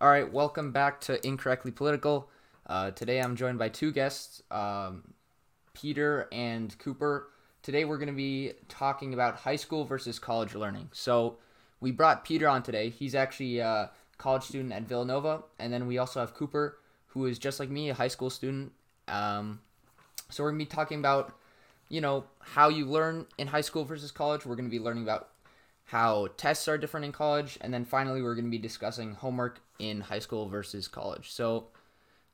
All right, welcome back to Incorrectly Political. Uh, today I'm joined by two guests, um, Peter and Cooper. Today we're going to be talking about high school versus college learning. So we brought Peter on today. He's actually a college student at Villanova, and then we also have Cooper, who is just like me, a high school student. Um, so we're going to be talking about, you know, how you learn in high school versus college. We're going to be learning about how tests are different in college, and then finally we're going to be discussing homework in high school versus college. So,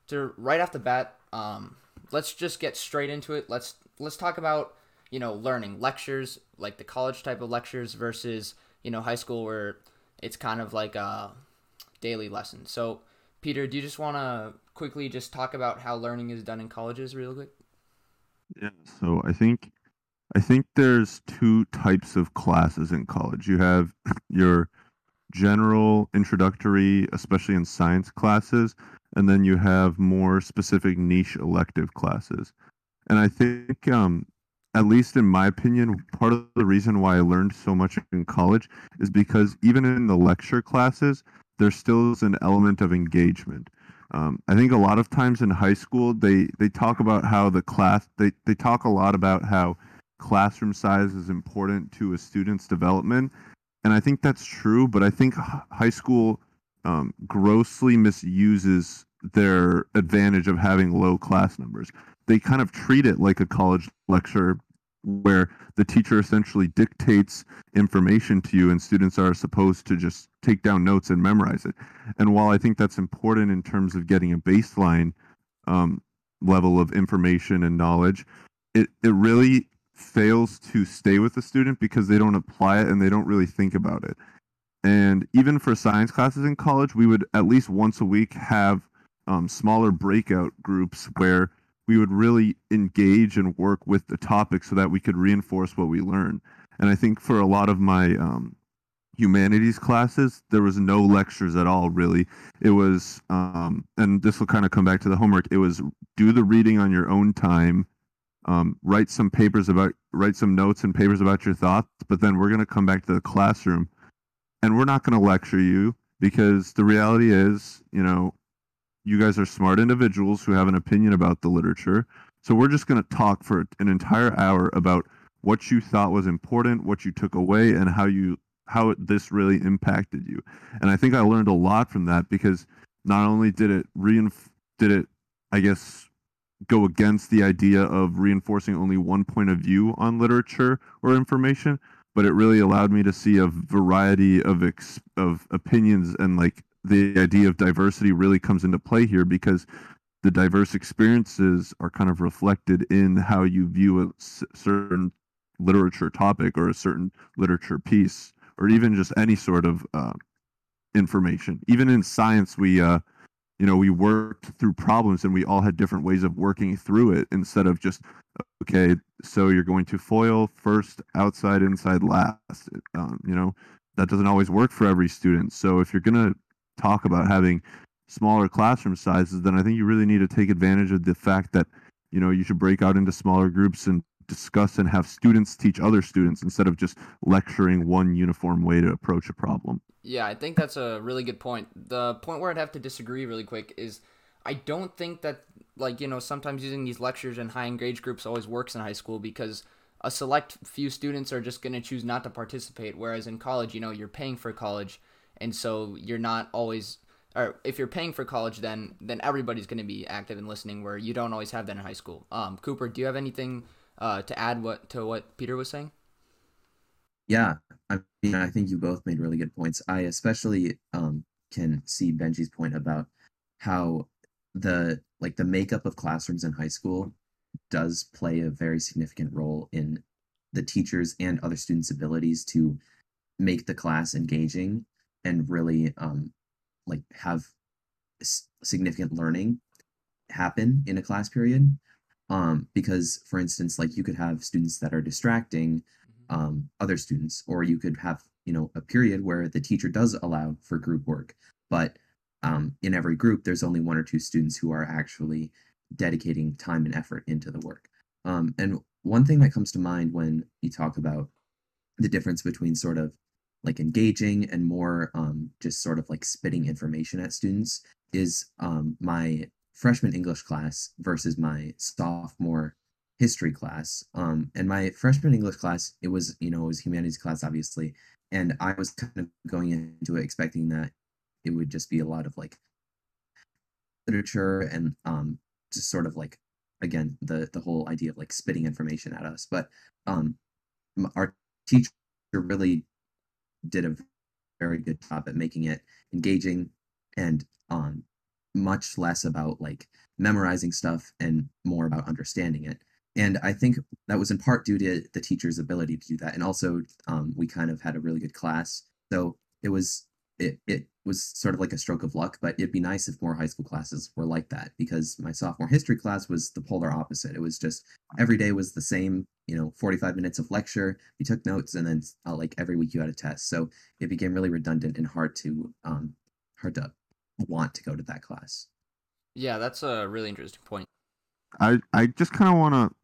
to right off the bat, um, let's just get straight into it. Let's let's talk about you know learning lectures like the college type of lectures versus you know high school where it's kind of like a daily lesson. So, Peter, do you just want to quickly just talk about how learning is done in colleges, real quick? Yeah. So I think I think there's two types of classes in college. You have your general introductory, especially in science classes, and then you have more specific niche elective classes. And I think, um, at least in my opinion, part of the reason why I learned so much in college is because even in the lecture classes, there still is an element of engagement. Um, I think a lot of times in high school, they, they talk about how the class, they, they talk a lot about how classroom size is important to a student's development. And I think that's true, but I think high school um, grossly misuses their advantage of having low class numbers. They kind of treat it like a college lecture where the teacher essentially dictates information to you and students are supposed to just take down notes and memorize it. And while I think that's important in terms of getting a baseline um, level of information and knowledge, it, it really fails to stay with the student because they don't apply it and they don't really think about it. And even for science classes in college, we would at least once a week have um, smaller breakout groups where we would really engage and work with the topic so that we could reinforce what we learn. And I think for a lot of my um, humanities classes, there was no lectures at all, really. It was, um, and this will kind of come back to the homework, it was do the reading on your own time um, write some papers about write some notes and papers about your thoughts but then we're going to come back to the classroom. And we're not going to lecture you because the reality is you know you guys are smart individuals who have an opinion about the literature. So we're just going to talk for an entire hour about what you thought was important what you took away and how you how this really impacted you. And i think i learned a lot from that because not only did it reinf- did it i guess go against the idea of reinforcing only one point of view on literature or information, but it really allowed me to see a variety of ex- of opinions and like the idea of diversity really comes into play here because the diverse experiences are kind of reflected in how you view a certain literature topic or a certain literature piece or even just any sort of uh, information. Even in science, we uh, you know we worked through problems and we all had different ways of working through it instead of just okay so you're going to FOIL first outside inside last um, you know that doesn't always work for every student so if you're going to talk about having smaller classroom sizes then i think you really need to take advantage of the fact that you know you should break out into smaller groups and discuss and have students teach other students instead of just lecturing one uniform way to approach a problem. Yeah, I think that's a really good point. The point where I'd have to disagree really quick is I don't think that like, you know, sometimes using these lectures in high engaged groups always works in high school because a select few students are just going to choose not to participate whereas in college, you know, you're paying for college and so you're not always or if you're paying for college then then everybody's going to be active and listening where you don't always have that in high school. Um Cooper, do you have anything uh, to add what to what Peter was saying? Yeah, I mean, I think you both made really good points. I especially um, can see Benji's point about how the like the makeup of classrooms in high school does play a very significant role in the teachers and other students' abilities to make the class engaging and really um, like have significant learning happen in a class period um, because for instance like you could have students that are distracting. Um, other students or you could have you know a period where the teacher does allow for group work but um, in every group there's only one or two students who are actually dedicating time and effort into the work. Um, and one thing that comes to mind when you talk about the difference between sort of like engaging and more um, just sort of like spitting information at students is um, my freshman English class versus my sophomore history class. Um, and my freshman English class, it was, you know, it was humanities class, obviously. And I was kind of going into it expecting that it would just be a lot of like literature and um, just sort of like, again, the, the whole idea of like spitting information at us. But um, our teacher really did a very good job at making it engaging and um, much less about like memorizing stuff and more about understanding it. And I think that was in part due to the teacher's ability to do that. And also, um, we kind of had a really good class. So it was it it was sort of like a stroke of luck, but it'd be nice if more high school classes were like that because my sophomore history class was the polar opposite. It was just every day was the same, you know, 45 minutes of lecture, you took notes and then uh, like every week you had a test. So it became really redundant and hard to um hard to want to go to that class. Yeah, that's a really interesting point. I I just kind of want to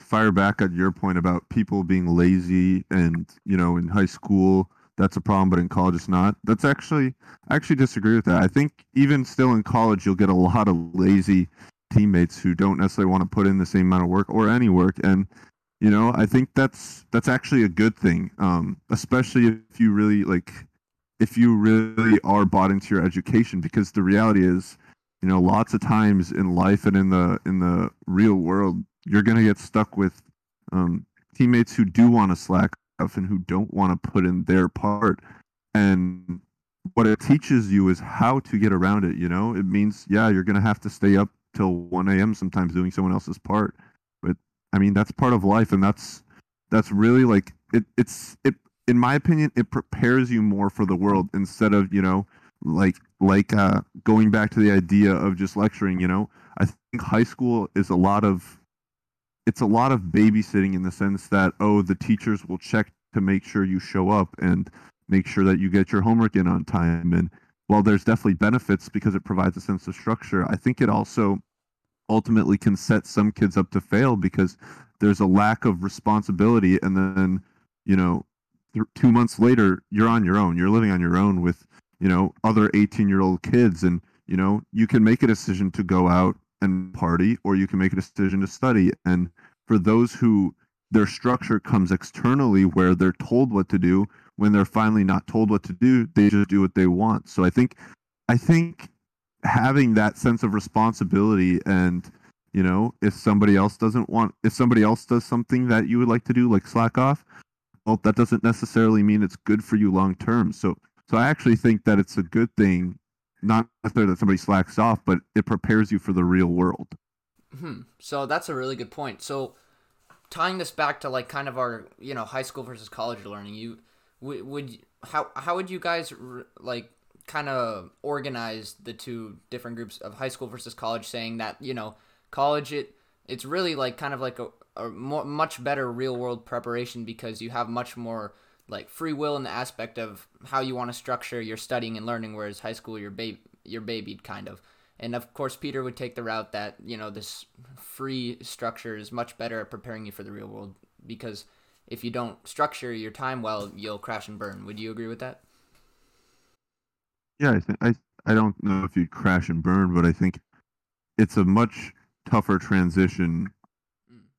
fire back at your point about people being lazy and you know in high school that's a problem but in college it's not. That's actually i actually disagree with that. I think even still in college you'll get a lot of lazy teammates who don't necessarily want to put in the same amount of work or any work and you know i think that's that's actually a good thing um, especially if you really like if you really are bought into your education because the reality is you know lots of times in life and in the in the real world you're going to get stuck with um, teammates who do want to slack off and who don't want to put in their part. And what it teaches you is how to get around it you know? It means yeah you're going to have to stay up till 1 a.m sometimes doing someone else's part. But i mean that's part of life and that's that's really like it it's it in my opinion it prepares you more for the world instead of you know like like uh going back to the idea of just lecturing you know? I think high school is a lot of it's a lot of babysitting in the sense that oh the teachers will check to make sure you show up and make sure that you get your homework in on time. And while there's definitely benefits because it provides a sense of structure i think it also ultimately can set some kids up to fail because there's a lack of responsibility. And then you know th- two months later you're on your own. You're living on your own with you know other 18 year old kids. And you know you can make a decision to go out and party or you can make a decision to study. And for those who their structure comes externally where they're told what to do when they're finally not told what to do they just do what they want. So i think i think having that sense of responsibility and you know if somebody else doesn't want if somebody else does something that you would like to do like slack off well that doesn't necessarily mean it's good for you long term. So so i actually think that it's a good thing not necessarily that somebody slacks off, but it prepares you for the real world. Hmm. So that's a really good point. So tying this back to like kind of our you know high school versus college learning, you would, would how how would you guys like kind of organize the two different groups of high school versus college, saying that you know college it it's really like kind of like a, a more, much better real world preparation because you have much more like free will in the aspect of how you want to structure your studying and learning, whereas high school you're ba- you're babied kind of. And of course, Peter would take the route that you know this free structure is much better at preparing you for the real world because if you don't structure your time well, you'll crash and burn. Would you agree with that? Yeah, I think I I don't know if you'd crash and burn, but I think it's a much tougher transition.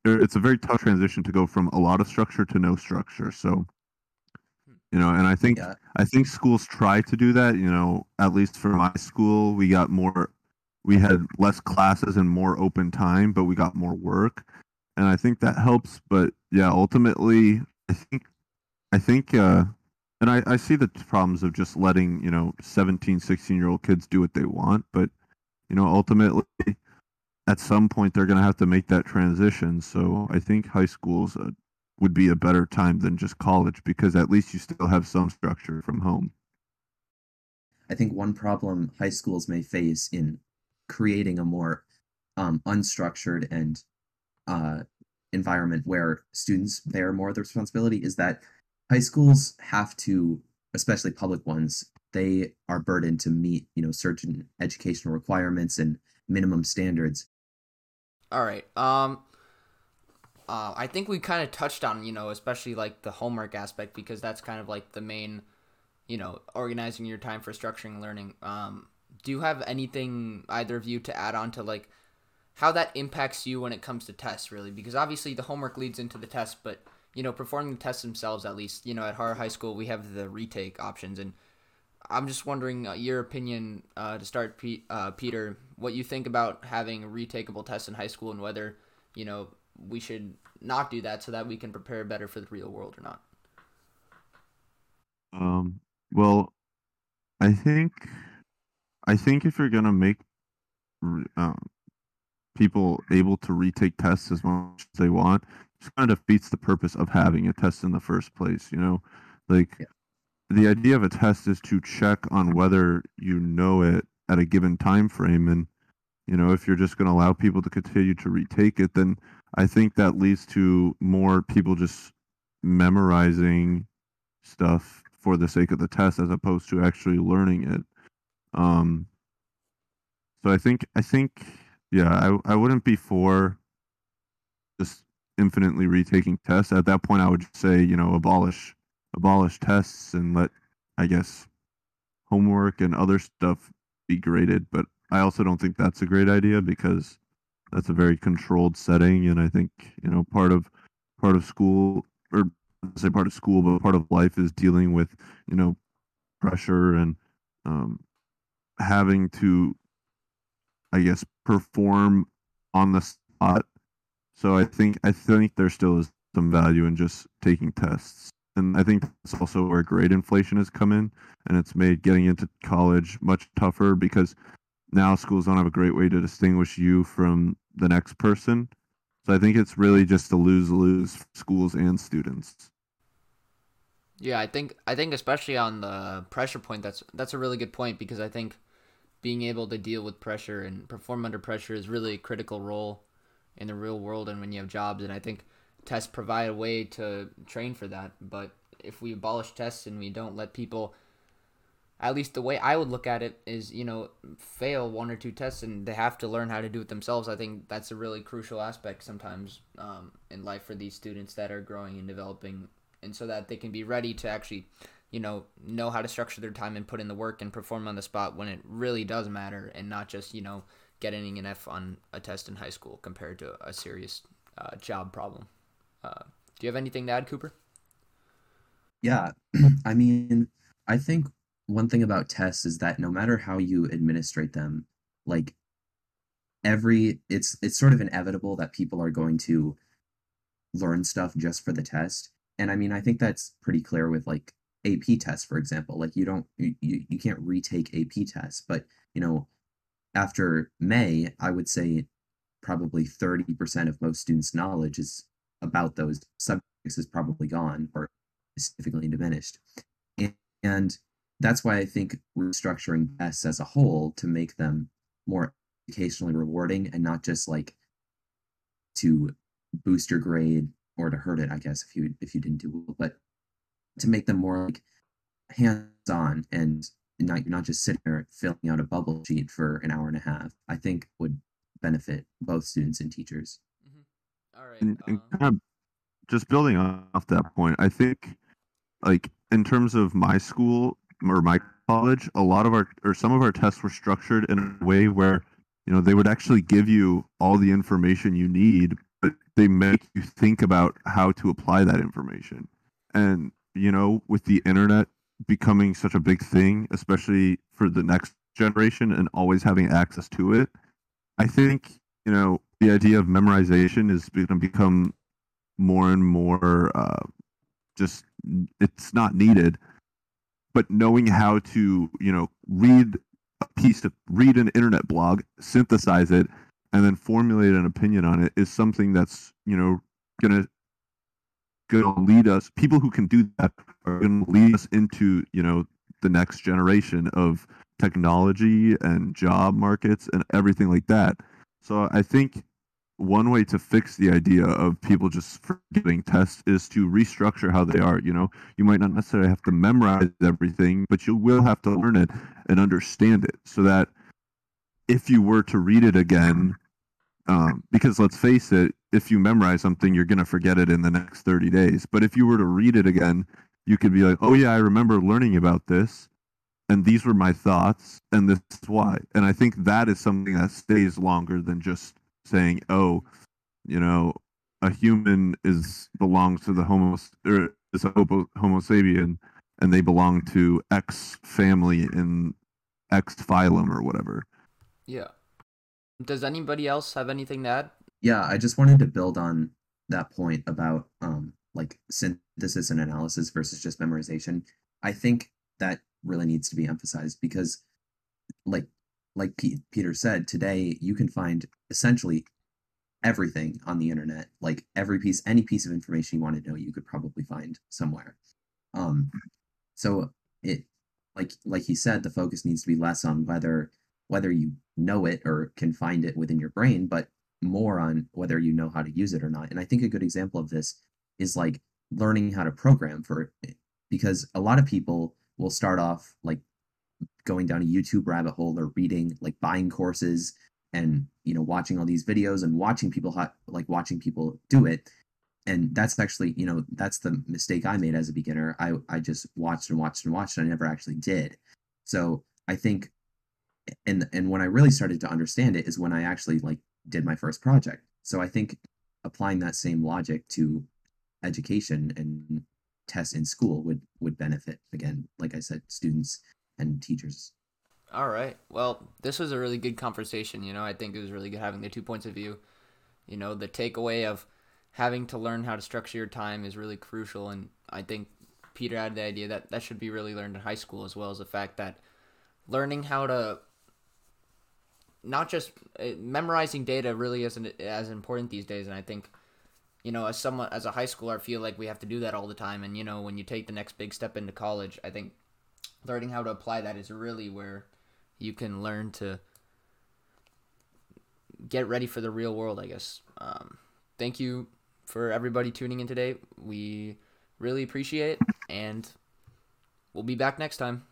Mm. It's a very tough transition to go from a lot of structure to no structure. So you know and i think yeah. i think schools try to do that you know at least for my school we got more we had less classes and more open time but we got more work and i think that helps but yeah ultimately i think i think uh and i i see the problems of just letting you know 17 16 year old kids do what they want but you know ultimately at some point they're going to have to make that transition so i think high school's a would be a better time than just college because at least you still have some structure from home. I think one problem high schools may face in creating a more um, unstructured and uh, environment where students bear more of the responsibility is that high schools have to, especially public ones, they are burdened to meet you know certain educational requirements and minimum standards. All right. Um, uh, I think we kind of touched on, you know, especially like the homework aspect because that's kind of like the main, you know, organizing your time for structuring learning. Um, do you have anything either of you to add on to like how that impacts you when it comes to tests, really? Because obviously the homework leads into the test, but you know, performing the tests themselves, at least, you know, at Harvard High School, we have the retake options, and I'm just wondering uh, your opinion uh, to start, uh, Peter, what you think about having retakeable tests in high school, and whether you know we should not do that so that we can prepare better for the real world or not. Um. Well, I think, I think if you're gonna make, um, people able to retake tests as much as they want, just kind of defeats the purpose of having a test in the first place. You know, like Yeah. the idea of a test is to check on whether you know it at a given time frame, and you know if you're just going to allow people to continue to retake it, then I think that leads to more people just memorizing stuff for the sake of the test as opposed to actually learning it. Um, so I think I think yeah, I I wouldn't be for just infinitely retaking tests. At that point, I would say you know abolish abolish tests and let I guess homework and other stuff be graded. But I also don't think that's a great idea because that's a very controlled setting, and I think you know part of part of school or not say part of school, but part of life is dealing with you know pressure and um, having to I guess perform on the spot. So I think I think there still is some value in just taking tests. And I think that's also where grade inflation has come in and it's made getting into college much tougher because now schools don't have a great way to distinguish you from the next person. So I think it's really just a lose lose schools and students. Yeah, I think I think especially on the pressure point, that's that's a really good point because I think being able to deal with pressure and perform under pressure is really a critical role in the real world and when you have jobs. And I think tests provide a way to train for that. But if we abolish tests and we don't let people, at least the way I would look at it is, you know, fail one or two tests and they have to learn how to do it themselves. I think that's a really crucial aspect sometimes um, in life for these students that are growing and developing, and so that they can be ready to actually you know, know how to structure their time and put in the work and perform on the spot when it really does matter and not just, you know, getting an F on a test in high school compared to a serious uh, job problem. Uh, do you have anything to add, Cooper? Yeah, I mean, I think one thing about tests is that no matter how you administrate them, like every it's it's sort of inevitable that people are going to learn stuff just for the test. And I mean, I think that's pretty clear with like AP tests, for example. Like you don't you, you, can't retake AP tests, but you know, after May, I would say probably 30% of most students' knowledge is about those subjects is probably gone or significantly diminished. And, and that's why I think restructuring tests as a whole to make them more educationally rewarding and not just like to boost your grade or to hurt it, I guess, if you if you didn't do well, but to make them more like hands-on and not you're not just sitting there filling out a bubble sheet for an hour and a half. I think would benefit both students and teachers. Mm-hmm. All right. And, and um, kind of just building off that point, I think like in terms of my school or my college, a lot of our or some of our tests were structured in a way where you know they would actually give you all the information you need, but they make you think about how to apply that information. And you know, with the internet becoming such a big thing, especially for the next generation and always having access to it, I think, you know, the idea of memorization is going to become more and more uh, just, it's not needed. But knowing how to, you know, read a piece of, read an internet blog, synthesize it, and then formulate an opinion on it is something that's, you know, going to lead us people who can do that are going to lead us into you know the next generation of technology and job markets and everything like that. So i think one way to fix the idea of people just forgetting tests is to restructure how they are you know you might not necessarily have to memorize everything but you will have to learn it and understand it so that if you were to read it again um, because let's face it if you memorize something, you're going to forget it in the next 30 days. But if you were to read it again, you could be like, oh, yeah, I remember learning about this. And these were my thoughts, and this is why. And I think that is something that stays longer than just saying, oh, you know, a human is belongs to the homo or is a homo, homo sapien, and they belong to X family in X phylum or whatever. Yeah. Does anybody else have anything to add? Yeah, I just wanted to build on that point about um like synthesis and analysis versus just memorization. I think that really needs to be emphasized because like like P- Peter said, today you can find essentially everything on the internet. Like every piece any piece of information you want to know, you could probably find somewhere. Um so it like like he said, the focus needs to be less on whether whether you know it or can find it within your brain, but more on whether you know how to use it or not. And I think a good example of this is like learning how to program for because a lot of people will start off like going down a YouTube rabbit hole or reading like buying courses and you know watching all these videos and watching people like watching people do it. And that's actually you know that's the mistake i made as a beginner. I i just watched and watched and watched and i never actually did. So i think and and when i really started to understand it is when i actually like did my first project. So i think applying that same logic to education and tests in school would would benefit again like i said students and teachers all right well this was a really good conversation you know i think it was really good having the two points of view you know the takeaway of having to learn how to structure your time is really crucial. And I think Peter had the idea that that should be really learned in high school as well as the fact that learning how to not just uh, memorizing data really isn't as important these days. And I think, you know, as someone as a high schooler, I feel like we have to do that all the time. And you know, when you take the next big step into college, I think learning how to apply that is really where you can learn to get ready for the real world. I guess. Um, thank you for everybody tuning in today. We really appreciate it, and we'll be back next time.